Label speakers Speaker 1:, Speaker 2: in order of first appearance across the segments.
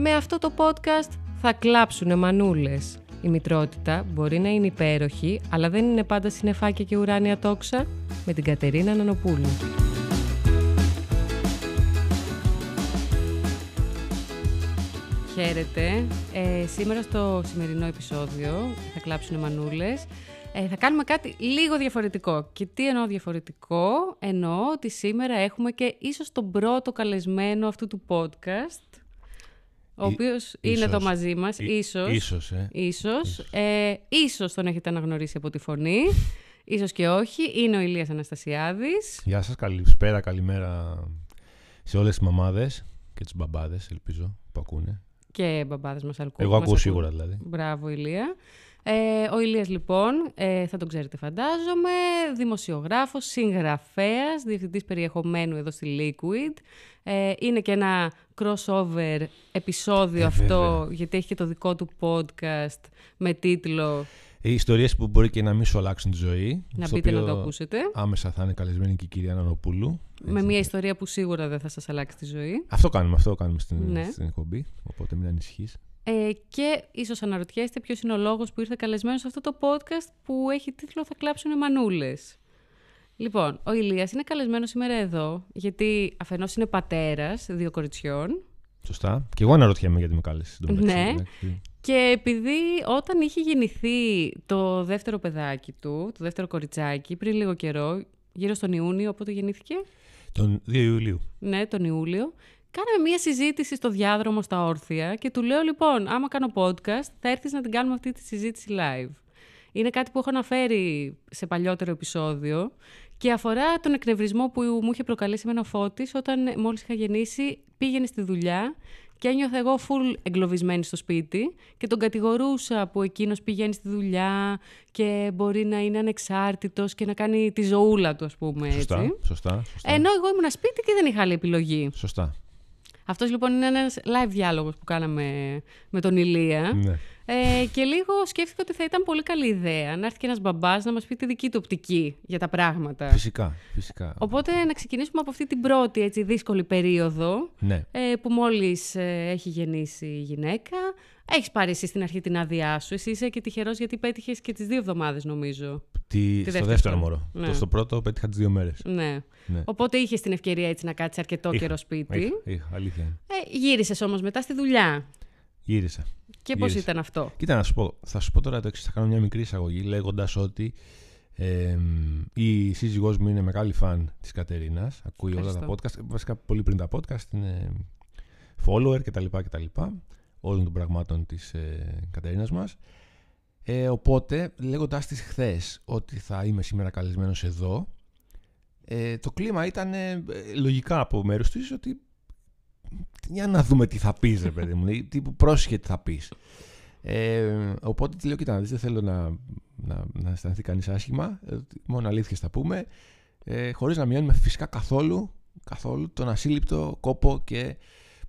Speaker 1: Με αυτό το podcast θα κλάψουνε μανούλες. Η μητρότητα μπορεί να είναι υπέροχη, αλλά δεν είναι πάντα συννεφάκια και ουράνια τόξα. Με την Κατερίνα Νανοπούλου. Χαίρετε. Ε, σήμερα στο σημερινό επεισόδιο θα κλάψουν μανούλες. Ε, θα κάνουμε κάτι λίγο διαφορετικό. Και τι εννοώ διαφορετικό, εννοώ ότι σήμερα έχουμε και ίσως τον πρώτο καλεσμένο αυτού του podcast, ο οποίος είναι εδώ μαζί μας,
Speaker 2: Ί-
Speaker 1: ίσως.
Speaker 2: ίσως, ε.
Speaker 1: Ίσως. Ε, ίσως τον έχετε αναγνωρίσει από τη φωνή. Ίσως και όχι. Είναι ο Ηλίας Αναστασιάδης.
Speaker 2: Γεια σας, καλησπέρα, καλημέρα σε όλες τις μαμάδες και τις μπαμπάδες, ελπίζω, που ακούνε.
Speaker 1: Και μπαμπάδες μας ακούνε.
Speaker 2: Εγώ
Speaker 1: μας
Speaker 2: ακούω
Speaker 1: ακούνε.
Speaker 2: σίγουρα δηλαδή.
Speaker 1: Μπράβο, Ηλία. Ε, ο Ηλίας λοιπόν, ε, θα τον ξέρετε φαντάζομαι, δημοσιογράφος, συγγραφέας, διευθυντής περιεχομένου εδώ στη Liquid. Ε, είναι και ένα crossover επεισόδιο
Speaker 2: Ε,
Speaker 1: αυτό,
Speaker 2: βέβαια.
Speaker 1: γιατί έχει και το δικό του podcast με τίτλο
Speaker 2: Οι ιστορίες που μπορεί και να μην σου αλλάξουν τη ζωή.
Speaker 1: «Να
Speaker 2: στο
Speaker 1: μπείτε να
Speaker 2: οποίο
Speaker 1: το ακούσετε».
Speaker 2: Άμεσα θα είναι καλεσμένη και η κυρία Νανοπούλου.
Speaker 1: Με μια ιστορία που σίγουρα δεν θα σας αλλάξει τη ζωή.
Speaker 2: Αυτό κάνουμε, αυτό κάνουμε στην,
Speaker 1: Ναι.
Speaker 2: στην εκπομπή, οπότε μην ανησυχείς.
Speaker 1: Ε, και ίσως αναρωτιέστε ποιος είναι ο λόγος που ήρθε καλεσμένος σε αυτό το podcast που έχει τίτλο «Θα κλάψουν μανούλες». Λοιπόν, ο Ηλίας είναι καλεσμένος σήμερα εδώ, γιατί αφενός είναι πατέρας δύο κοριτσιών
Speaker 2: Σωστά. Και εγώ αναρωτιέμαι γιατί με κάλεσες. εντωμεταξύ,
Speaker 1: Ναι.
Speaker 2: εντάξει.
Speaker 1: και επειδή όταν είχε γεννηθεί το δεύτερο παιδάκι του, το δεύτερο κοριτσάκι, πριν λίγο καιρό, γύρω στον Ιούνιο, οπότε γεννήθηκε,
Speaker 2: Τον 2 Ιουλίου.
Speaker 1: ναι, τον Ιούλιο, κάναμε μία συζήτηση στο διάδρομο στα όρθια και του λέω λοιπόν, άμα κάνω podcast, θα έρθεις να την κάνουμε αυτή τη συζήτηση live. Είναι κάτι που έχω αναφέρει σε παλιότερο επεισόδιο και αφορά τον εκνευρισμό που μου είχε προκαλέσει με ένα Φώτης όταν μόλις είχα γεννήσει, πήγαινε στη δουλειά και ένιωθα εγώ full εγκλωβισμένη στο σπίτι και τον κατηγορούσα που εκείνος πηγαίνει στη δουλειά και μπορεί να είναι ανεξάρτητος και να κάνει τη ζωούλα του ας πούμε
Speaker 2: Σωστά,
Speaker 1: έτσι.
Speaker 2: σωστά, σωστά.
Speaker 1: Ενώ εγώ ήμουν σπίτι και δεν είχα άλλη επιλογή.
Speaker 2: Σωστά.
Speaker 1: Αυτός λοιπόν είναι ένας live διάλογος που κάναμε με τον Ηλία.
Speaker 2: Ναι.
Speaker 1: Ε, και λίγο σκέφτηκα ότι θα ήταν πολύ καλή ιδέα να έρθει και ένας μπαμπάς να μας πει τη δική του οπτική για τα πράγματα.
Speaker 2: Φυσικά, φυσικά.
Speaker 1: Οπότε να ξεκινήσουμε από αυτή την πρώτη έτσι, δύσκολη περίοδο
Speaker 2: Ναι.
Speaker 1: ε, που μόλις ε, έχει γεννήσει η γυναίκα. Έχεις πάρει εσύ στην αρχή την άδειά σου. Εσύ είσαι και τυχερός γιατί πέτυχες και τις δύο εβδομάδες νομίζω.
Speaker 2: Τι, στο
Speaker 1: δεύτερη
Speaker 2: δεύτερο
Speaker 1: φορά.
Speaker 2: μωρό.
Speaker 1: Ναι.
Speaker 2: Το στο πρώτο πέτυχα τις δύο μέρες.
Speaker 1: Ναι.
Speaker 2: Ναι.
Speaker 1: Οπότε είχες την ευκαιρία έτσι να κάτσεις αρκετό
Speaker 2: Είχα,
Speaker 1: καιρό σπίτι.
Speaker 2: Είχα, είχα, αλήθεια είναι.
Speaker 1: Ε, γύρισες όμως μετά στη δουλειά.
Speaker 2: Γύρισα.
Speaker 1: Και πώς
Speaker 2: Γύρισα.
Speaker 1: ήταν αυτό;
Speaker 2: Κοίτα, να σου πω, θα σου πω τώρα το εξής. Θα κάνω μια μικρή εισαγωγή λέγοντας ότι ε, η σύζυγός μου είναι μεγάλη φαν της Κατερίνας. Ακούει όλα τα podcast. Βασικά πολύ πριν τα podcast. Είναι follower κτλ. κτλ όλων των πραγμάτων της ε, Κατερίνας μας. Ε, οπότε, λέγοντάς της χθες ότι θα είμαι σήμερα καλεσμένος εδώ, ε, το κλίμα ήταν ε, λογικά από μέρους της ότι για να δούμε τι θα πεις ρε παιδί μου, τύπου πρόσχε τι θα πεις. Ε, οπότε τη λέω, κοίτα να δεις, δεν θέλω να, να, να αισθανθεί κανείς άσχημα, ε, ότι μόνο αλήθειες θα πούμε, ε, χωρίς να μειώνουμε φυσικά καθόλου, καθόλου τον ασύλληπτο κόπο και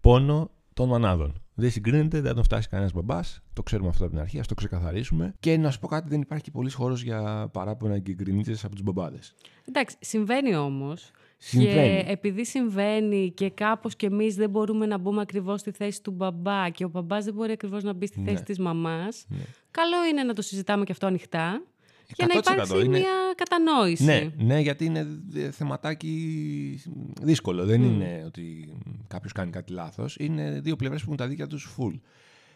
Speaker 2: πόνο των μανάδων. Δεν συγκρίνεται, δεν θα τον φτάσει κανένας μπαμπάς. Το ξέρουμε αυτό από την αρχή, ας το ξεκαθαρίσουμε. Και να σου πω κάτι, δεν υπάρχει πολλής χώρο για παράπονα και γκρινίτσε από τους μπαμπάδες.
Speaker 1: Εντάξει, συμβαίνει όμως.
Speaker 2: Συμβαίνει.
Speaker 1: Και επειδή συμβαίνει και κάπως και εμείς δεν μπορούμε να μπούμε ακριβώς στη θέση του μπαμπά και ο μπαμπάς δεν μπορεί ακριβώς να μπει στη θέση
Speaker 2: Ναι.
Speaker 1: της μαμάς,
Speaker 2: Ναι.
Speaker 1: καλό είναι να το συζητάμε και αυτό ανοιχτά για να
Speaker 2: 100%
Speaker 1: υπάρξει
Speaker 2: είναι-
Speaker 1: μια κατανόηση.
Speaker 2: Ναι, ναι, γιατί είναι ε, θεματάκι δύσκολο. Δεν είναι ότι κάποιος κάνει κάτι λάθος. Είναι δύο πλευρές που έχουν τα δίκια τους full.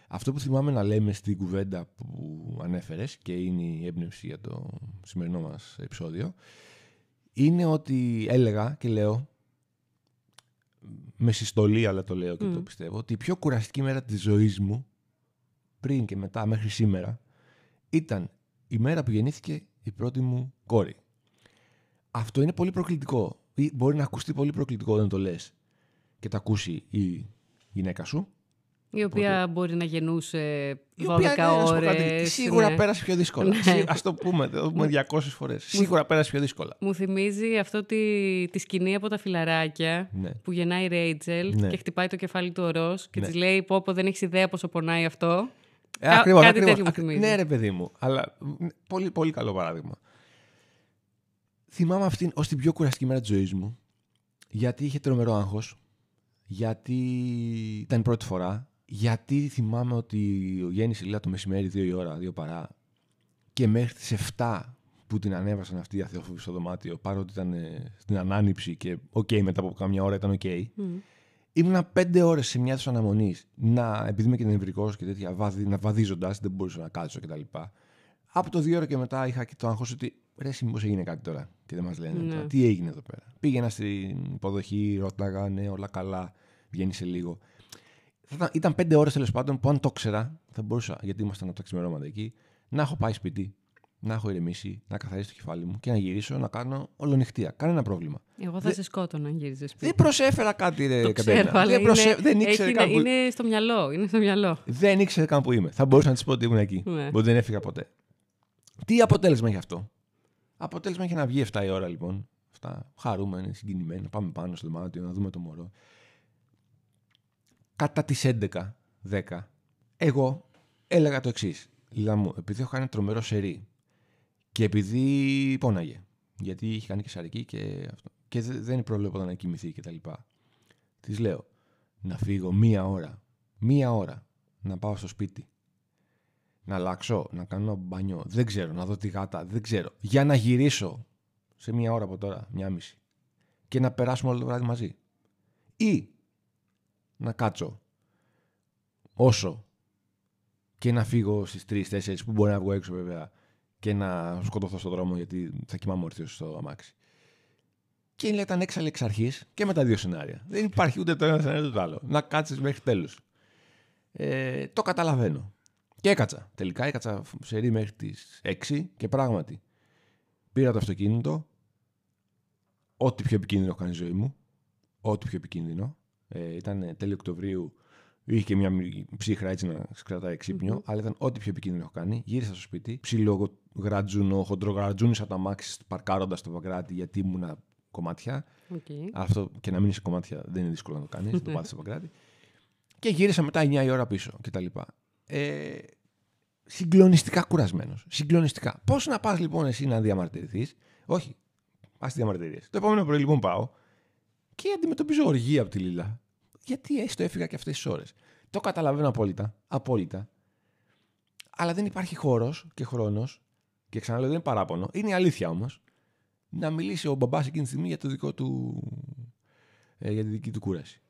Speaker 2: Αυτό που θυμάμαι να λέμε στην κουβέντα που ανέφερες και είναι η έμπνευση για το σημερινό μας επεισόδιο, είναι ότι έλεγα και λέω με συστολή, αλλά το λέω και το πιστεύω, ότι η πιο κουραστική μέρα της ζωής μου, πριν και μετά μέχρι σήμερα, ήταν η μέρα που γεννήθηκε η πρώτη μου κόρη. Αυτό είναι πολύ προκλητικό. Ή μπορεί να ακουστεί πολύ προκλητικό όταν το λες και το ακούσει η γυναίκα σου.
Speaker 1: Η οποία μπορεί να γεννούσε 12
Speaker 2: Η οποία, ναι, να σου πω κάτι,
Speaker 1: ώρες.
Speaker 2: σίγουρα
Speaker 1: ναι.
Speaker 2: πέρασε πιο δύσκολα.
Speaker 1: Ναι.
Speaker 2: Σί- Ας το πούμε, το πούμε 200 φορές. Σίγουρα πέρασε πιο δύσκολα.
Speaker 1: Μου θυμίζει αυτό τη, τη σκηνή από τα φιλαράκια
Speaker 2: Ναι.
Speaker 1: που γεννάει η Ρέιτσελ
Speaker 2: Ναι.
Speaker 1: και χτυπάει το κεφάλι του ορός και
Speaker 2: Ναι.
Speaker 1: της λέει πω πω δεν έχεις ιδέα πόσο πονάει αυτό.
Speaker 2: Ε,
Speaker 1: Κα-
Speaker 2: ακριβώς,
Speaker 1: κάτι
Speaker 2: ακριβώς.
Speaker 1: τέτοιο μου
Speaker 2: Ακρι-
Speaker 1: θυμίζει.
Speaker 2: Ναι, ρε παιδί μου. Αλλά μ, πολύ, πολύ καλό παράδειγμα. Θυμάμαι αυτήν ως την πιο κουραστική μέρα της ζωής μου. Γιατί είχε τρομερό άγχος. Γιατί ήταν η πρώτη φορά. Γιατί θυμάμαι ότι γέννησε η το μεσημέρι, δύο η ώρα, δύο παρά, και μέχρι τις 7 που την ανέβασαν αυτή η αθεόφοβη στο δωμάτιο, παρότι ήταν ε, στην ανάνυψη και OK, okay, μετά από κάμια ώρα ήταν OK. Okay. Mm. Ήμουνα πέντε ώρες σε μια αίθουσα αναμονής, επειδή είμαι και νευρικός και τέτοια, βαδι, να βαδίζοντας, δεν μπορούσα να κάτσω κτλ. Από το δύο ώρα και μετά είχα και το άγχος ότι ρε, μήπως έγινε κάτι τώρα και δεν μας λένε. Ναι. Τι έγινε εδώ πέρα. Πήγαινα στην υποδοχή, ρώταγα, ναι, όλα καλά, βγαίνει σε λίγο. Ήταν, ήταν πέντε ώρες τέλος πάντων που αν το ήξερα, θα μπορούσα, γιατί ήμασταν από τα ξημερώματα εκεί, να έχω πάει σπίτι, να έχω ηρεμήσει, να καθαρίσει το κεφάλι μου και να γυρίσω να κάνω ολονυχτία. Κανένα πρόβλημα.
Speaker 1: Εγώ θα Δε... σε σκότωνα αν γύριζες σπίτι.
Speaker 2: Δεν προσέφερα κάτι, ρε
Speaker 1: Κατέρινα. Δεν, προσε... δεν ήξερε καν που... είναι στο μυαλό. Είναι στο μυαλό.
Speaker 2: Δεν ήξερε καν που είμαι. Θα μπορούσα να της πω ότι ήμουν εκεί. Ναι. Ότι δεν έφυγα ποτέ. Τι αποτέλεσμα έχει αυτό; Αποτέλεσμα έχει να βγει 7 η ώρα λοιπόν. Αυτά χαρούμενοι, συγκινημένοι. Πάμε πάνω στο δωμάτιο να δούμε το μωρό. Κατά τις 11, 10, εγώ έλεγα το εξής. Λίλα μου, επειδή έχω κάνει τρομερό σερί και επειδή πόναγε, γιατί είχε κάνει και σαρική και αυτό. Και δεν προβλέπονταν να κοιμηθεί και τα λοιπά. Της λέω να φύγω μία ώρα, μία ώρα να πάω στο σπίτι. Να αλλάξω, να κάνω μπανιό. Δεν ξέρω, να δω τη γάτα, δεν ξέρω. Για να γυρίσω σε μία ώρα από τώρα, μία μισή. Και να περάσουμε όλο το βράδυ μαζί. Ή να κάτσω όσο και να φύγω στις 3-4 που μπορεί να βγω έξω βέβαια και να σκοτωθώ στον δρόμο γιατί θα κοιμάμαι όρθιος στο αμάξι. Και ήταν έξαλλη εξ αρχής και με τα δύο σενάρια. Δεν υπάρχει ούτε το ένα σενάριο ούτε το άλλο. Να κάτσεις μέχρι τέλους. Ε, το καταλαβαίνω. Και έκατσα. Τελικά έκατσα σε ρί μέχρι τις 6 και πράγματι πήρα το αυτοκίνητο. Ό,τι πιο επικίνδυνο έχω κάνει η ζωή μου. Ό,τι πιο επικίνδυνο. Ε, ήταν τέλειο Οκτωβρίου Είχε και μια ψύχρα έτσι να κρατάει ξύπνιο, mm-hmm. αλλά ήταν ό,τι πιο επικίνδυνο έχω κάνει. Γύρισα στο σπίτι, ψιλό γρατζούνο, χοντρογρατζούνισα τα μάξι παρκάροντας το Παγκράτη γιατί ήμουνα κομμάτια. Okay. Αυτό και να μείνει σε κομμάτια δεν είναι δύσκολο να το κάνεις, το πάθεις στο Παγκράτη. Και γύρισα μετά 9 η ώρα πίσω κτλ. Ε, συγκλονιστικά κουρασμένος. Συγκλονιστικά. Πώς να πας λοιπόν εσύ να διαμαρτυρηθείς, Όχι, πα διαμαρτυρίες. Το επόμενο πρωί λοιπόν πάω και αντιμετωπίζω οργή από τη Λίλα γιατί έστω έφυγα και αυτές τις ώρες. Το καταλαβαίνω απόλυτα. Απόλυτα. Αλλά δεν υπάρχει χώρος και χρόνος. Και ξαναλέω, δεν είναι παράπονο. Είναι η αλήθεια όμως. Να μιλήσει ο μπαμπάς εκείνη τη στιγμή για, το δικό του, ε, για τη δική του κούραση.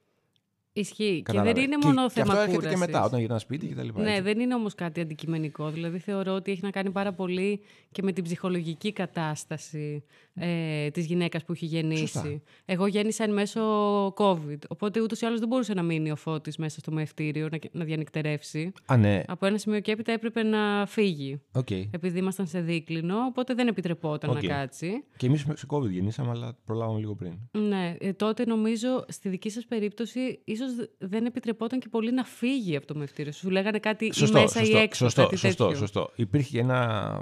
Speaker 1: Ισχύει. Και δεν είναι μόνο
Speaker 2: και,
Speaker 1: θέμα
Speaker 2: και
Speaker 1: αυτό έρχεται
Speaker 2: και μετά, όταν γυρνά σπίτι και τα λοιπά.
Speaker 1: Ναι, δεν είναι όμως κάτι αντικειμενικό. Δηλαδή, θεωρώ ότι έχει να κάνει πάρα πολύ και με την ψυχολογική κατάσταση ε, της γυναίκας που έχει γεννήσει. Σωστά. Εγώ γέννησα εν μέσω COVID. Οπότε ούτως ή άλλως δεν μπορούσε να μείνει ο φώτης μέσα στο μευτήριο να, να διανυκτερεύσει.
Speaker 2: Α, ναι.
Speaker 1: Από ένα σημείο και έπειτα έπρεπε να φύγει.
Speaker 2: Okay.
Speaker 1: Επειδή ήμασταν σε δίκλινο, οπότε δεν επιτρεπόταν okay. να κάτσει.
Speaker 2: Και εμείς σε COVID γεννήσαμε, αλλά προλάβαμε λίγο πριν.
Speaker 1: Ναι. Ε, τότε νομίζω στη δική σας περίπτωση ίσως δεν επιτρεπόταν και πολύ να φύγει από το μευτήριο. Σου λέγανε κάτι σωστό, μέσα
Speaker 2: σωστό,
Speaker 1: ή έξω.
Speaker 2: Σωστό, κάτι σωστό, τέτοιο. σωστό. Υπήρχε ένα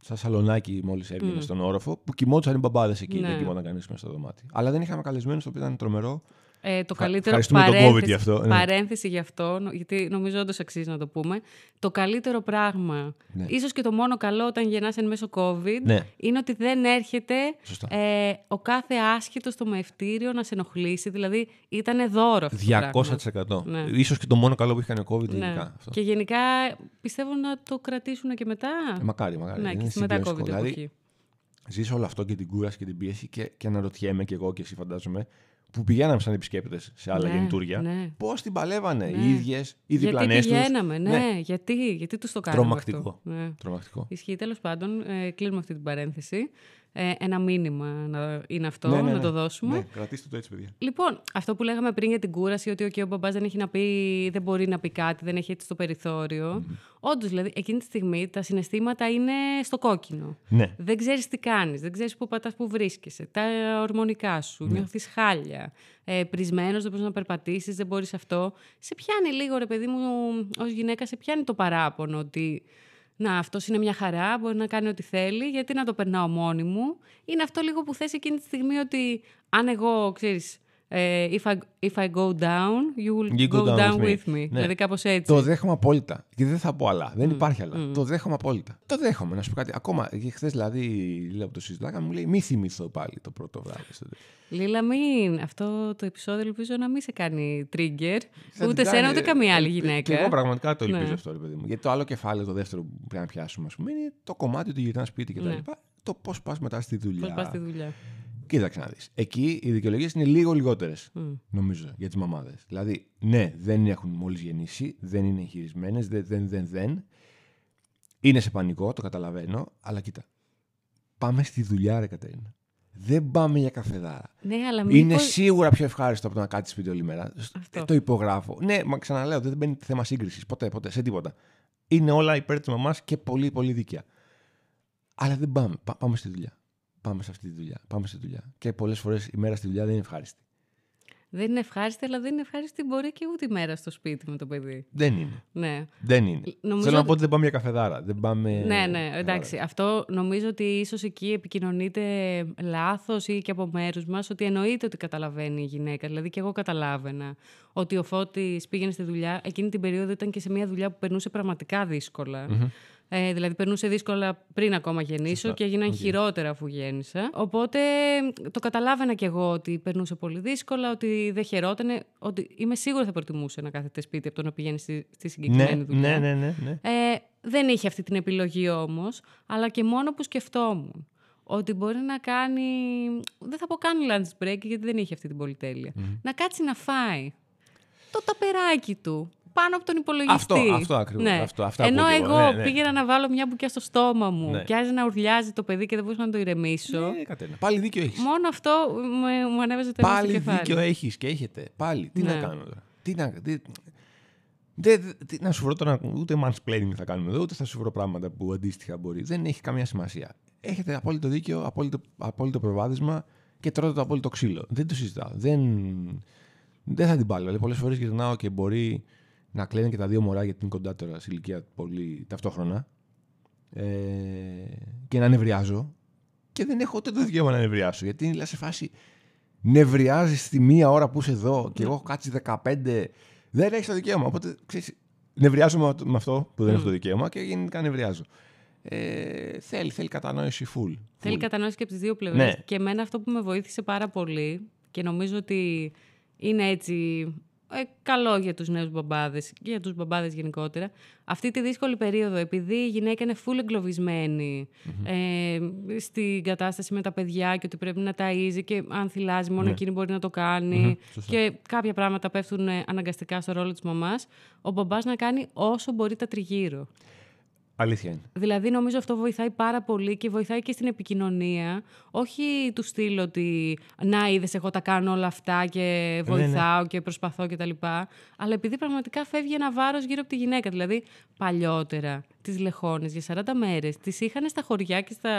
Speaker 2: σαν σαλονάκι μόλις έβγαινε mm. στον όροφο που κοιμόντουσαν οι μπαμπάδες εκεί. Ναι. Δεν κοιμόταν κανείς μέσα στο δωμάτιο. Αλλά δεν είχαμε καλεσμένους, το οποίο ήταν τρομερό.
Speaker 1: Ε, το καλύτερο παρένθεση, γι αυτό, ναι. παρένθεση γι' αυτό, γιατί νομίζω όντως αξίζει να το πούμε. Το καλύτερο πράγμα, ναι. ίσως και το μόνο καλό όταν γεννάς εν μέσω COVID, ναι. είναι ότι δεν έρχεται ε, ο κάθε άσχετος στο μευτήριο να σε ενοχλήσει. Δηλαδή ήταν δώρο αυτό.
Speaker 2: 200%. Ναι. Ίσως και το μόνο καλό που είχε κάνει ο COVID. Ναι.
Speaker 1: Γενικά, αυτό. Και γενικά πιστεύω να το κρατήσουν και μετά.
Speaker 2: Ε, μακάρι, μακάρι.
Speaker 1: Ναι, και μετά COVID. Δηλαδή,
Speaker 2: ζήσω όλο αυτό και την κούραση και την πίεση και, και αναρωτιέμαι και εγώ και εσύ φαντάζομαι που πηγαίναμε σαν επισκέπτες σε άλλα ναι, γεννητούρια, ναι. πώς την παλεύανε ναι. οι ίδιες, οι διπλανές
Speaker 1: τους. Γιατί πηγαίναμε, ναι. ναι. Γιατί, γιατί τους το κάναμε.
Speaker 2: Τρομακτικό.
Speaker 1: Αυτό. Ναι.
Speaker 2: Τρομακτικό.
Speaker 1: Ισχύει τέλος πάντων. Ε, κλείνουμε αυτή την παρένθεση ε, ένα μήνυμα να είναι αυτό, ναι, ναι, να το ναι. δώσουμε.
Speaker 2: Ναι, κρατήστε το έτσι, παιδιά.
Speaker 1: Λοιπόν, αυτό που λέγαμε πριν για την κούραση, ότι okay, ο μπαμπάς δεν έχει να πει, δεν μπορεί να πει κάτι, δεν έχει έτσι το περιθώριο. Mm. Όντως, δηλαδή, εκείνη τη στιγμή τα συναισθήματα είναι στο κόκκινο.
Speaker 2: Ναι.
Speaker 1: Δεν ξέρεις τι κάνεις, δεν ξέρεις πού πατάς, πού βρίσκεσαι. Τα ορμονικά σου, ναι. νιώθεις χάλια. Ε, Πρισμένο, δεν μπορείς να περπατήσεις, δεν μπορείς αυτό. Σε πιάνει λίγο, ρε παιδί μου, ως γυναίκα, σε πιάνει το παράπονο ότι να, αυτός είναι μια χαρά, μπορεί να κάνει ό,τι θέλει, γιατί να το περνάω μόνη μου. Είναι αυτό λίγο που θες εκείνη τη στιγμή ότι αν εγώ, ξέρεις, ε, if, I, if I go down, you will
Speaker 2: You
Speaker 1: go, down, with me. Ναι. Δηλαδή κάπως έτσι.
Speaker 2: Το δέχομαι απόλυτα. Και δεν θα πω άλλα. Δεν υπάρχει άλλα. Το δέχομαι απόλυτα. Το δέχομαι. Να σου πω κάτι. Ακόμα και χθες δηλαδή, λέω από το συζητάκα, μου λέει μη θυμηθώ πάλι το πρώτο βράδυ.
Speaker 1: Λίλα, μην. Αυτό το επεισόδιο ελπίζω να μην σε κάνει trigger. ούτε σένα, ούτε καμία άλλη γυναίκα.
Speaker 2: Και εγώ πραγματικά το ελπίζω ναι. αυτό, ρε παιδί μου. Γιατί το άλλο κεφάλαιο, το δεύτερο που πρέπει να πιάσουμε, ας πούμε, είναι το κομμάτι του γυρνάς σπίτι κτλ. Ναι. Το πώς πας μετά στη δουλειά.
Speaker 1: Πώς πας στη δουλειά.
Speaker 2: Κοίταξε να δεις. Εκεί οι δικαιολογίες είναι λίγο λιγότερες, νομίζω, για τις μαμάδες. Δηλαδή, ναι, δεν έχουν μόλις γεννήσει, δεν είναι εγχειρισμένες, δεν, δεν, δεν, δεν. Είναι σε πανικό, το καταλαβαίνω, αλλά κοίτα. Πάμε στη δουλειά, ρε Κατερίνα. Δεν πάμε για καφεδάρα.
Speaker 1: Ναι, αλλά
Speaker 2: Είναι σίγουρα πιο ευχάριστο από το να κάτσεις σπίτι όλη μέρα. Αυτό. Το υπογράφω. Ναι, μα ξαναλέω, δεν μπαίνει θέμα σύγκρισης. Ποτέ, ποτέ, σε τίποτα. Είναι όλα υπέρ της μαμάς και πολύ, πολύ δίκαια. Αλλά δεν πάμε. Πάμε στη δουλειά πάμε σε αυτή τη δουλειά. Πάμε στη δουλειά. Και πολλές φορές η μέρα στη δουλειά δεν είναι ευχάριστη.
Speaker 1: Δεν είναι ευχάριστη, αλλά δεν είναι ευχάριστη μπορεί και ούτε η μέρα στο σπίτι με το παιδί.
Speaker 2: Δεν είναι.
Speaker 1: Ναι.
Speaker 2: Δεν είναι. Νομίζω Θέλω να πω ότι δεν πάμε για καφεδάρα. Δεν πάμε...
Speaker 1: Ναι, ναι, εντάξει. Αυτό νομίζω ότι ίσως εκεί επικοινωνείται λάθος ή και από μέρους μας ότι εννοείται ότι καταλαβαίνει η γυναίκα. Δηλαδή και εγώ καταλάβαινα ότι ο Φώτης πήγαινε στη δουλειά. Εκείνη την περίοδο ήταν και σε μια δουλειά που περνούσε πραγματικά ε, δηλαδή, περνούσε δύσκολα πριν ακόμα γεννήσω και έγιναν okay. χειρότερα αφού γέννησα. Οπότε το καταλάβαινα κι εγώ ότι περνούσε πολύ δύσκολα, ότι δεν χαιρότανε, ότι είμαι σίγουρη θα προτιμούσε να κάθεται σπίτι από το να πηγαίνει στη, στη συγκεκριμένη
Speaker 2: ναι,
Speaker 1: δουλειά.
Speaker 2: Ναι, ναι, ναι.
Speaker 1: Ε, δεν είχε αυτή την επιλογή όμως, αλλά και μόνο που σκεφτόμουν ότι μπορεί να κάνει. Δεν θα πω καν lunch break, γιατί δεν είχε αυτή την πολυτέλεια. Να κάτσει να φάει το ταπεράκι του πάνω από τον υπολογιστή.
Speaker 2: Αυτό, αυτό ακριβώς. Ναι. Αυτό, αυτά
Speaker 1: Ενώ εγώ ναι, ναι. πήγαινα να βάλω μια μπουκιά στο στόμα μου ναι. και άρχισε να ουρλιάζει το παιδί και δεν μπορούσα να το ηρεμήσω.
Speaker 2: Ναι, κατένα. Πάλι δίκιο έχεις.
Speaker 1: Μόνο αυτό μου, μου ανέβαζε το
Speaker 2: Πάλι κεφάλι. δίκιο έχεις και έχετε. Πάλι. Τι να ναι. κάνω τώρα. Τι να, τι, δεν, τι, να σου βρω τώρα, ούτε mansplaining θα κάνουμε εδώ, ούτε θα σου βρω πράγματα που αντίστοιχα μπορεί. Δεν έχει καμία σημασία. Έχετε απόλυτο δίκιο, απόλυτο, απόλυτο προβάδισμα και τρώτε το απόλυτο ξύλο. Δεν το συζητάω. Δεν, δεν θα την πάρω. Δηλαδή, πολλές φορές γυρνάω και μπορεί να κλαίνουν και τα δύο μωρά γιατί είναι κοντά τώρα σε ηλικία πολύ ταυτόχρονα ε, και να νευριάζω και δεν έχω ούτε το δικαίωμα να νευριάσω γιατί είναι σε φάση νευριάζεις τη μία ώρα που είσαι εδώ και εγώ έχω κάτσει 15 δεν έχεις το δικαίωμα οπότε ξέρεις, νευριάζω με αυτό που δεν έχω το δικαίωμα και γενικά νευριάζω ε, θέλει, θέλει κατανόηση full.
Speaker 1: Θέλει κατανόηση και από τις δύο πλευρές. Ναι. Και εμένα αυτό που με βοήθησε πάρα πολύ και νομίζω ότι είναι έτσι ε, καλό για τους νέους μπαμπάδες και για τους μπαμπάδες γενικότερα. Αυτή τη δύσκολη περίοδο, επειδή η γυναίκα είναι full εγκλωβισμενη ε, στην κατάσταση με τα παιδιά και ότι πρέπει να ταΐζει και αν θυλάζει μόνο ναι. εκείνη μπορεί να το κανει και κάποια πράγματα πέφτουν ε, αναγκαστικά στο ρόλο της μαμάς, ο μπαμπάς να κάνει όσο μπορεί τα τριγύρω.
Speaker 2: Αλήθεια είναι.
Speaker 1: Δηλαδή, νομίζω αυτό βοηθάει πάρα πολύ και βοηθάει και στην επικοινωνία. Όχι του στυλ ότι να είδες, εγώ τα κάνω όλα αυτά και ναι, βοηθάω ναι. και προσπαθώ κτλ. Αλλά επειδή πραγματικά φεύγει ένα βάρος γύρω από τη γυναίκα. Δηλαδή, παλιότερα τις λεχόνε για 40 μέρες τις είχαν στα χωριά και στα.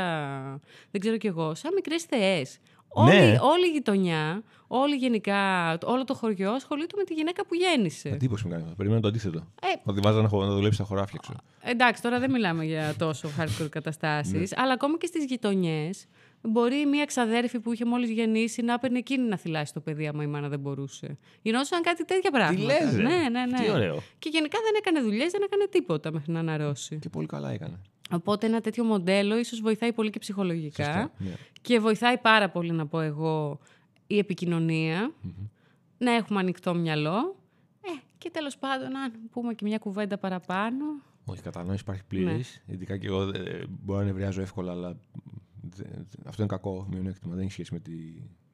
Speaker 1: Δεν ξέρω κι εγώ, σαν μικρές θεές. Όλη, ναι. όλη η γειτονιά, όλη γενικά, όλο το χωριό ασχολείται με τη γυναίκα που γέννησε.
Speaker 2: Εντύπωση μου κάνει. Περιμένω το αντίθετο. Ε, ότι βάζα να, να δουλέψει στα χωράφια, ξέρω.
Speaker 1: Εντάξει, τώρα δεν μιλάμε για τόσο hardcore καταστάσεις, ναι. αλλά ακόμα και στις γειτονιές μπορεί μια ξαδέρφη που είχε μόλις γεννήσει να έπαιρνε εκείνη να θυλάσει το παιδί, άμα η μάνα δεν μπορούσε. Γινόταν κάτι τέτοια πράγματα.
Speaker 2: Τι λες,
Speaker 1: ναι, ναι, ναι.
Speaker 2: Τι ωραίο.
Speaker 1: Και γενικά δεν έκανε δουλειές, δεν έκανε τίποτα μέχρι να αναρρώσει.
Speaker 2: Και πολύ καλά έκανε.
Speaker 1: Οπότε ένα τέτοιο μοντέλο ίσως βοηθάει πολύ και ψυχολογικά ναι. και βοηθάει πάρα πολύ να πω εγώ η επικοινωνια να έχουμε ανοιχτό μυαλό ε, και τέλος πάντων αν πούμε και μια κουβέντα παραπάνω.
Speaker 2: Όχι, κατανόηση υπάρχει πλήρης. Ναι. Ειδικά και εγώ ε, μπορώ να νευριάζω εύκολα, αλλά αυτό είναι κακό μειονέκτημα. Δεν έχει σχέση με τη,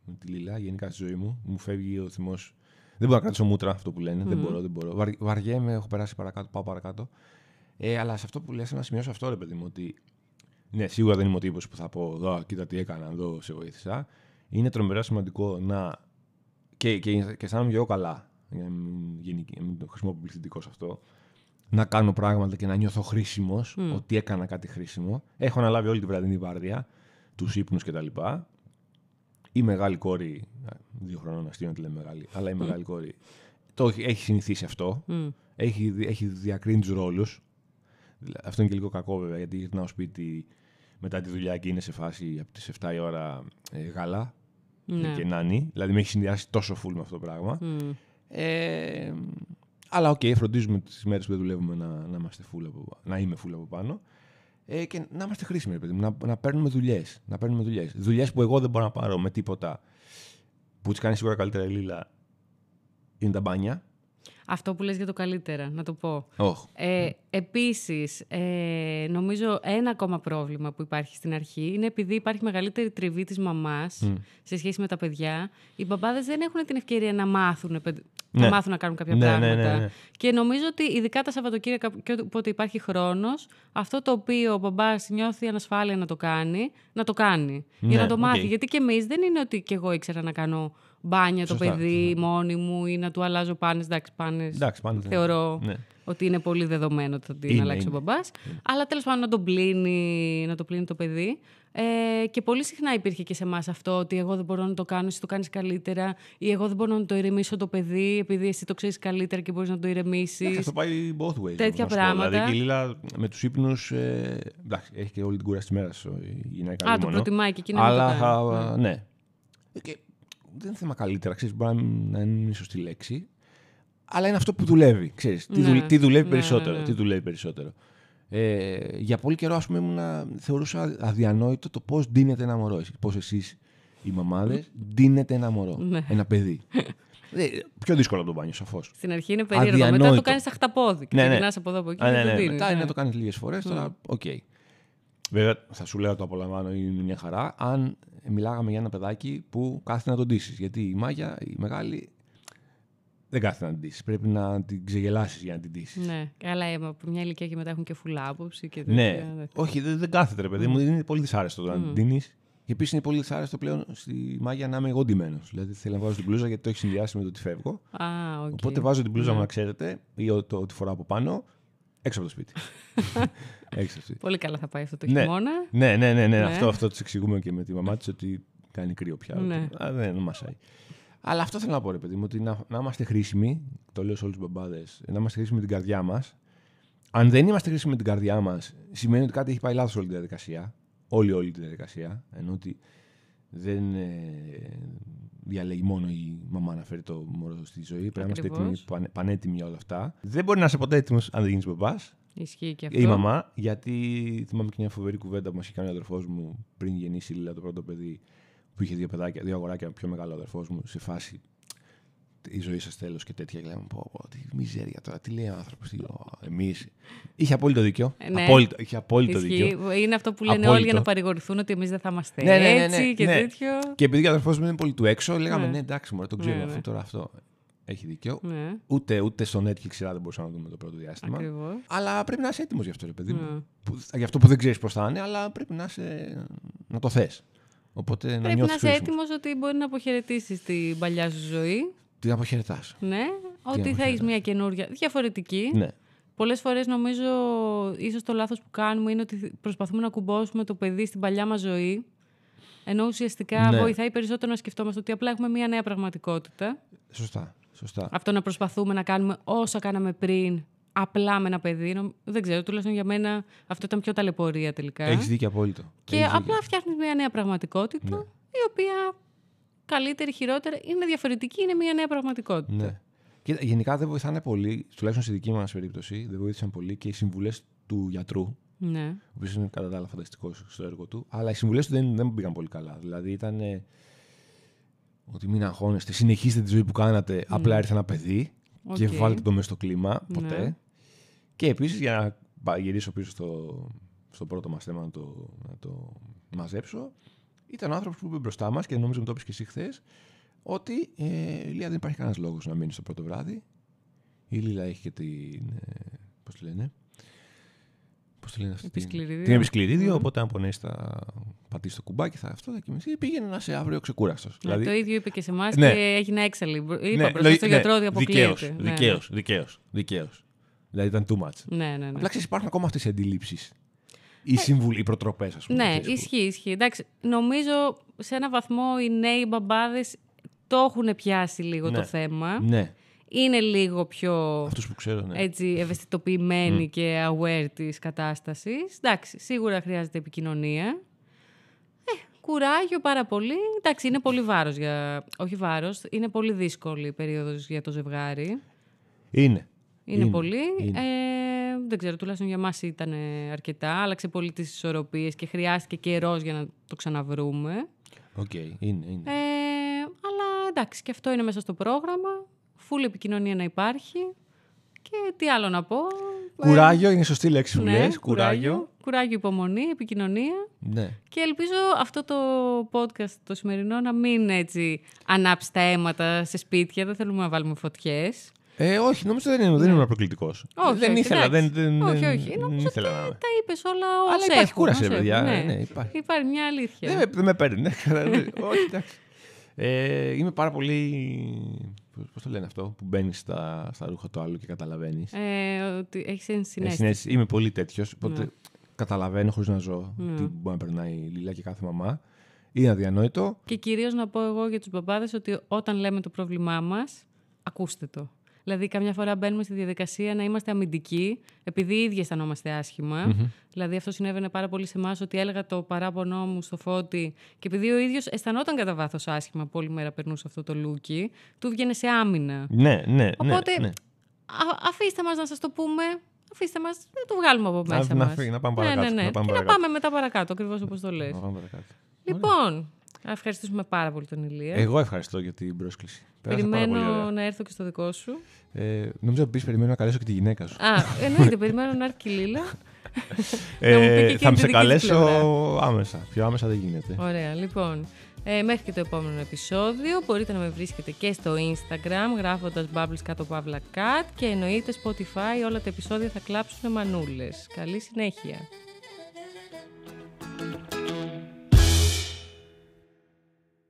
Speaker 2: με τη Λίλα. Γενικά στη ζωή μου μου φεύγει ο θυμός. Δεν μπορώ να κρατήσω μούτρα αυτό που λένε. Δεν μπορώ, δεν μπορώ. Βαρ, βαριέμαι, έχω περάσει παρακάτω, πάω παρακάτω. Ε, αλλά σε αυτό που λες να σημειώσω αυτό, ρε παιδί μου, ότι ναι, σίγουρα δεν είμαι ο τύπος που θα πω, εδώ, κοίτα τι έκανα, εδώ σε βοήθησα. Είναι τρομερά σημαντικό να. και, και, και αισθάνομαι και εγώ καλά, για να μην, μην το χρησιμοποιώ πληθυντικό σε αυτό, να κάνω πράγματα και να νιώθω χρήσιμος, mm. ότι έκανα κάτι χρήσιμο. Έχω αναλάβει όλη τη βραδινή βάρδια, τους ύπνους κτλ. Η μεγάλη κόρη, δύο χρόνων αστείο τη λέμε μεγάλη, αλλά η μεγάλη κόρη το έχει συνηθίσει αυτό. Mm. Έχει, έχει διακρίνει τους ρόλους. Αυτό είναι και λίγο κακό βέβαια, γιατί γυρνάω σπίτι μετά τη δουλειά και είναι σε φάση από τις 7 η ώρα ε, γάλα. ναι. και νάνι. Δηλαδή με έχει συνδυάσει τόσο full με αυτό το πράγμα. Mm. Ε, αλλά OK, okay, φροντίζουμε τις μέρες που δεν δουλεύουμε να, να, είμαστε full από, να είμαι full από πάνω. Ε, και να είμαστε χρήσιμοι, παιδί μου, να, να παίρνουμε δουλειές. Να παίρνουμε δουλειές. Δουλειές που εγώ δεν μπορώ να πάρω με τίποτα που τις κάνει σίγουρα καλύτερα η Λίλα είναι τα μπάνια.
Speaker 1: Αυτό που λες για το καλύτερα, να το πω.
Speaker 2: Oh.
Speaker 1: Ε, επίσης, ε, νομίζω ένα ακόμα πρόβλημα που υπάρχει στην αρχή είναι επειδή υπάρχει μεγαλύτερη τριβή της μαμάς σε σχέση με τα παιδιά. Οι μπαμπάδες δεν έχουν την ευκαιρία να μάθουν, ναι. να, μάθουν να κάνουν κάποια ναι, ναι, πράγματα. Ναι, και νομίζω ότι ειδικά τα Σαββατοκύριακα και όποτε υπάρχει χρόνος, αυτό το οποίο ο μπαμπάς νιώθει ανασφάλεια να το κάνει, να το κάνει. για να το μάθει. Γιατί και εμείς δεν είναι ότι και εγώ ήξερα να κάνω μπάνια το παιδί μόνη μου ή να του αλλάζω πάνες. Εντάξει, πάνες. Θεωρώ ναι. ότι είναι πολύ δεδομένο ότι θα την αλλάξει ο μπαμπάς. Αλλά τέλος πάντων να το πλύνει, να το πλύνει το παιδί. Ε, και πολύ συχνά υπήρχε και σε εμάς αυτό ότι εγώ δεν μπορώ να το κάνω, εσύ το κάνεις καλύτερα, ή εγώ δεν μπορώ να το ηρεμήσω το παιδί, επειδή εσύ το ξέρεις καλύτερα και μπορείς να το ηρεμήσεις.
Speaker 2: Αυτό πάει both ways.
Speaker 1: Τέτοια πράγματα.
Speaker 2: Δηλαδή, και η Λίλα με τους ύπνους. Ε, εντάξει, έχει και όλη την κούραση της μέρας η γυναίκα.
Speaker 1: Α, το προτιμάει και εκείνη Αλλά,
Speaker 2: να το κάνει. ναι. Και δεν είναι θέμα καλύτερα, ξέρεις, μπορεί να είναι η σωστή λέξη, αλλά είναι αυτό που δουλεύει, ξέρεις, τι, ναι. τι δουλεύει ναι, περισσότερο, ναι, τι δουλεύει περισσότερο. Ε, για πολύ καιρό, ας πούμε, ήμουν, θεωρούσα αδιανόητο το πώς δίνεται ένα μωρό, πώς εσείς οι μαμάδες δίνετε ένα μωρό, ένα παιδί. Ε, πιο δύσκολο το μπάνιο, σαφώς.
Speaker 1: Στην αρχή είναι περίεργο. Αδιανόητο. Μετά το κάνεις αχταπόδι. Και ναι, ναι. από εδώ από εκεί.
Speaker 2: ναι, ναι, Μετά είναι να το κάνεις λίγες φορές. Τώρα, OK. Okay. Βέβαια, θα σου λέω το απολαμβάνω, είναι μια χαρά. Αν μιλάγαμε για ένα παιδάκι που κάθεται να τον ντύσεις. Γιατί η μάγια, η μεγάλη, δεν κάθεται να την ντύσεις. Πρέπει να την ξεγελάσεις για να την ντύσεις.
Speaker 1: Ναι, αλλά από μια ηλικία και μετά έχουν και φουλά άποψη. Και
Speaker 2: ναι, όχι, δεν, δεν κάθεται, ρε παιδί μου. Είναι πολύ δυσάρεστο το να την ντύνεις. Και επίσης είναι πολύ δυσάρεστο πλέον στη μάγια να είμαι εγώ ντυμένος. Δηλαδή θέλω να βάζω την μπλούζα γιατί το έχει συνδυάσει με το ότι φεύγω.
Speaker 1: Α, okay.
Speaker 2: Οπότε βάζω την μπλούζα μου ναι. να ξέρετε ή το ότι φοράω από πάνω έξω από το σπίτι.
Speaker 1: Πολύ καλά θα πάει αυτό το ναι. χειμώνα.
Speaker 2: Ναι, ναι, ναι, ναι. ναι. Αυτό, αυτό το εξηγούμε και με τη μαμά της ότι κάνει κρύο πια. Ναι. Α, δεν μασάει. Αλλά αυτό θέλω να πω, ρε παιδί μου, ότι να, να είμαστε χρήσιμοι, το λέω σε όλους τους μπαμπάδες, να είμαστε χρήσιμοι με την καρδιά μας. Αν δεν είμαστε χρήσιμοι με την καρδιά μας, σημαίνει ότι κάτι έχει πάει λάθος όλη τη διαδικασία. Όλη, όλη τη διαδικασία. Ενώ ότι δεν ε, διαλέγει μόνο η μαμά να φέρει το μωρό στη ζωή. Πρέπει να είμαστε έτοιμοι, πανέτοιμοι για όλα αυτά. Δεν μπορεί να είσαι ποτέ έτοιμος αν δεν γίνεις μπαμπά.
Speaker 1: Ισχύει και αυτό.
Speaker 2: Η μαμά, γιατί θυμάμαι και μια φοβερή κουβέντα που μας είχε κάνει ο αδερφός μου πριν γεννήσει η Λίλα, το πρώτο παιδί, που είχε δύο παιδάκια, δύο αγοράκια, πιο μεγάλος αδερφός μου, σε φάση η ζωή σας τέλος και τέτοια. Και λέμε, πω, πω, τι μιζέρια τώρα, τι λέει ο άνθρωπος, εμείς. Είχε απόλυτο δίκιο. Ε, ναι. Απόλυτο, είχε απόλυτο δίκιο.
Speaker 1: Είναι αυτό που λένε απόλυτο. όλοι για να παρηγορηθούν ότι εμείς δεν θα είμαστε ναι, ναι, ναι, ναι έτσι ναι, και τέτοιο.
Speaker 2: Και επειδή ο αδερφός μου είναι πολύ του έξω, λέγαμε, ναι, εντάξει, μόνο το ξέρω αυτό τώρα αυτό. Έχει δίκιο. Ναι. Ούτε, ούτε στο Netflix σειρά δεν μπορούσαμε να δούμε το πρώτο διάστημα.
Speaker 1: Ακριβώς.
Speaker 2: Αλλά πρέπει να είσαι έτοιμος γι' αυτό, ρε παιδί μου. Ναι. Γι' αυτό που δεν ξέρεις πώς θα είναι, αλλά πρέπει να, είσαι, να το θες. Οπότε
Speaker 1: πρέπει
Speaker 2: να,
Speaker 1: να είσαι έτοιμος ότι μπορεί να αποχαιρετήσεις την παλιά σου ζωή.
Speaker 2: Την αποχαιρετάς.
Speaker 1: Ναι, ότι θα έχεις μια καινούρια διαφορετική.
Speaker 2: Ναι.
Speaker 1: Πολλές φορές νομίζω ίσως το λάθος που κάνουμε είναι ότι προσπαθούμε να κουμπώσουμε το παιδί στην παλιά μας ζωή. Ενώ ουσιαστικά ναι. βοηθάει περισσότερο να σκεφτόμαστε ότι απλά έχουμε μια νέα πραγματικότητα.
Speaker 2: Σωστά. Σωστά.
Speaker 1: Αυτό να προσπαθούμε να κάνουμε όσα κάναμε πριν, απλά με ένα παιδί. Δεν ξέρω, τουλάχιστον για μένα αυτό ήταν πιο ταλαιπωρία τελικά.
Speaker 2: Έχεις δίκιο απόλυτο.
Speaker 1: Και Έχεις απλά φτιάχνεις μια νέα πραγματικότητα, ναι. η οποία καλύτερη, χειρότερα, είναι διαφορετική, είναι μια νέα πραγματικότητα.
Speaker 2: Ναι. Και γενικά δεν βοηθάνε πολύ, τουλάχιστον στη δική μας περίπτωση, δεν βοήθησαν πολύ και οι συμβουλές του γιατρού.
Speaker 1: Ναι.
Speaker 2: Ο οποίος είναι κατά τα άλλα φανταστικός στο έργο του. Αλλά οι συμβουλές του δεν, δεν πήγαν πολύ καλά. Δηλαδή ήταν ότι μην αγχώνεστε, συνεχίστε τη ζωή που κάνατε, mm. απλά ήρθε ένα παιδί okay. και βάλτε το μέσα στο κλίμα, ποτέ. Ναι. Και επίσης για να γυρίσω πίσω στο, στο πρώτο μας θέμα να το, να το μαζέψω, ήταν ο άνθρωπος που είπε μπροστά μας και νομίζω μου το είπες και εσύ χθες, ότι ε, η Λία δεν υπάρχει κανένας λόγος να μείνεις στο πρώτο βράδυ. Η Λίλα έχει και την. Ε, Πώς τη λένε, Πώς τη λένε αυτή.
Speaker 1: Επισκληρίδιο.
Speaker 2: Την επισκληρίδιο, mm. οπότε αν πονέσει θα πατήσει το κουμπάκι, θα αυτό θα κοιμηθεί. Πήγαινε να είσαι αύριο ξεκούραστος.
Speaker 1: Ναι, δηλαδή... Το ίδιο είπε και σε εμάς ναι. και έγινε έξαλλη. Είπα ναι, μπροστά στο ναι, γιατρό ότι αποκλείεται.
Speaker 2: Δικαίως, δικαίως. Δικαίως. Δηλαδή ήταν too much.
Speaker 1: Ναι, ναι, ναι.
Speaker 2: Απλά ξέρεις, υπάρχουν ακόμα αυτές οι αντιλήψεις. Οι, συμβουλ, οι προτροπές, ας πούμε.
Speaker 1: Ναι, ισχύει, ισχύει. Εντάξει, νομίζω σε ένα βαθμό οι νέοι μπαμπάδες το έχουν πιάσει λίγο
Speaker 2: ναι.
Speaker 1: το θέμα.
Speaker 2: Ναι
Speaker 1: είναι λίγο πιο
Speaker 2: Αυτούς που ξέρω, ναι.
Speaker 1: έτσι, ευαισθητοποιημένοι και aware της κατάστασης. Εντάξει, σίγουρα χρειάζεται επικοινωνία. Ε, κουράγιο πάρα πολύ. Εντάξει, είναι πολύ βάρος για... Όχι βάρος, είναι πολύ δύσκολη η περίοδος για το ζευγάρι.
Speaker 2: Είναι.
Speaker 1: Είναι, πολύ. Ε, δεν ξέρω, τουλάχιστον για μας ήταν αρκετά. Άλλαξε πολύ τις ισορροπίες και χρειάστηκε καιρός για να το ξαναβρούμε.
Speaker 2: OK, okay. είναι, είναι.
Speaker 1: Ε, αλλά εντάξει, και αυτό είναι μέσα στο πρόγραμμα. Φούλη επικοινωνία να υπάρχει. Και τι άλλο να πω.
Speaker 2: Κουράγιο είναι σωστή λέξη που
Speaker 1: ναι,
Speaker 2: λες. Κουράγιο.
Speaker 1: Κουράγιο, υπομονή, επικοινωνία.
Speaker 2: Ναι.
Speaker 1: Και ελπίζω αυτό το podcast το σημερινό να μην έτσι ανάψει τα αίματα σε σπίτια. Δεν θέλουμε να βάλουμε φωτιές.
Speaker 2: Ε, όχι, νομίζω δεν, είναι, δεν ήμουν προκλητικός.
Speaker 1: Όχι,
Speaker 2: δεν
Speaker 1: όχι,
Speaker 2: ήθελα.
Speaker 1: εντάξει.
Speaker 2: Δεν, δεν,
Speaker 1: όχι,
Speaker 2: δεν-
Speaker 1: όχι.
Speaker 2: δεν
Speaker 1: Νομίζω
Speaker 2: ήθελα
Speaker 1: ότι
Speaker 2: να.
Speaker 1: τα είπες όλα ως
Speaker 2: Αλλά υπάρχει
Speaker 1: έχουν,
Speaker 2: κούραση,
Speaker 1: ως
Speaker 2: ρε παιδιά.
Speaker 1: έχουν,
Speaker 2: Ναι, υπάρχει.
Speaker 1: Υπάρχει μια αλήθεια.
Speaker 2: Δεν με, δεν με παίρνει. ναι. όχι, εντάξει. Ε, είμαι πάρα πολύ. Πώ το λένε αυτό, που μπαίνεις στα, στα ρούχα του άλλου και καταλαβαίνεις.
Speaker 1: Ε, ότι έχεις ενσυναίσθηση.
Speaker 2: συνέστηση. Είμαι πολύ τέτοιος. Οπότε
Speaker 1: Ναι.
Speaker 2: καταλαβαίνω χωρίς να ζω
Speaker 1: Ναι.
Speaker 2: τι μπορεί να περνάει η Λίλα και κάθε μαμά. Είναι αδιανόητο.
Speaker 1: Και κυρίως να πω εγώ για τους μπαμπάδες ότι όταν λέμε το πρόβλημά μας, ακούστε το. Δηλαδή, καμιά φορά μπαίνουμε στη διαδικασία να είμαστε αμυντικοί, επειδή οι ίδιοι αισθανόμαστε άσχημα. Δηλαδή, αυτό συνέβαινε πάρα πολύ σε εμάς, ότι έλεγα το παράπονό μου στο φώτι, και επειδή ο ίδιος αισθανόταν κατά βάθος άσχημα που όλη μέρα περνούσε αυτό το λούκι, του βγαίνει σε άμυνα.
Speaker 2: Ναι, ναι.
Speaker 1: Οπότε,
Speaker 2: ναι, ναι.
Speaker 1: Α, αφήστε μας να σας το πούμε. Αφήστε μας, δεν το βγάλουμε από
Speaker 2: Να-
Speaker 1: μέσα
Speaker 2: να
Speaker 1: μας.
Speaker 2: φύγει, να πάμε
Speaker 1: Ναι,
Speaker 2: παρακάτω,
Speaker 1: Ναι, ναι,
Speaker 2: να πάμε
Speaker 1: Και να
Speaker 2: παρακάτω.
Speaker 1: πάμε μετά παρακάτω, ακριβώς όπως το λες.
Speaker 2: Να πάμε παρακάτω.
Speaker 1: Λοιπόν, να ευχαριστήσουμε πάρα πολύ τον Ηλία.
Speaker 2: Εγώ ευχαριστώ για την πρόσκληση. Πέρασα πάρα πολύ
Speaker 1: Περιμένω
Speaker 2: ωραία.
Speaker 1: να έρθω και στο δικό σου.
Speaker 2: Ε, νομίζω επίσης περιμένω να καλέσω και τη γυναίκα σου.
Speaker 1: Α, εννοείται, περιμένω να έρθει και η Λίλα. μου πει και
Speaker 2: Ε,
Speaker 1: εκείνη
Speaker 2: θα με
Speaker 1: τη
Speaker 2: σε
Speaker 1: δική της
Speaker 2: καλέσω
Speaker 1: πλευρά.
Speaker 2: άμεσα. Πιο άμεσα δεν γίνεται.
Speaker 1: Ωραία, λοιπόν. Ε, μέχρι και το επόμενο επεισόδιο μπορείτε να με βρίσκετε και στο Instagram γράφοντας bubbles κάτω παύλα cat και εννοείται Spotify όλα τα επεισόδια θα κλάψουν μανούλες. Καλή συνέχεια.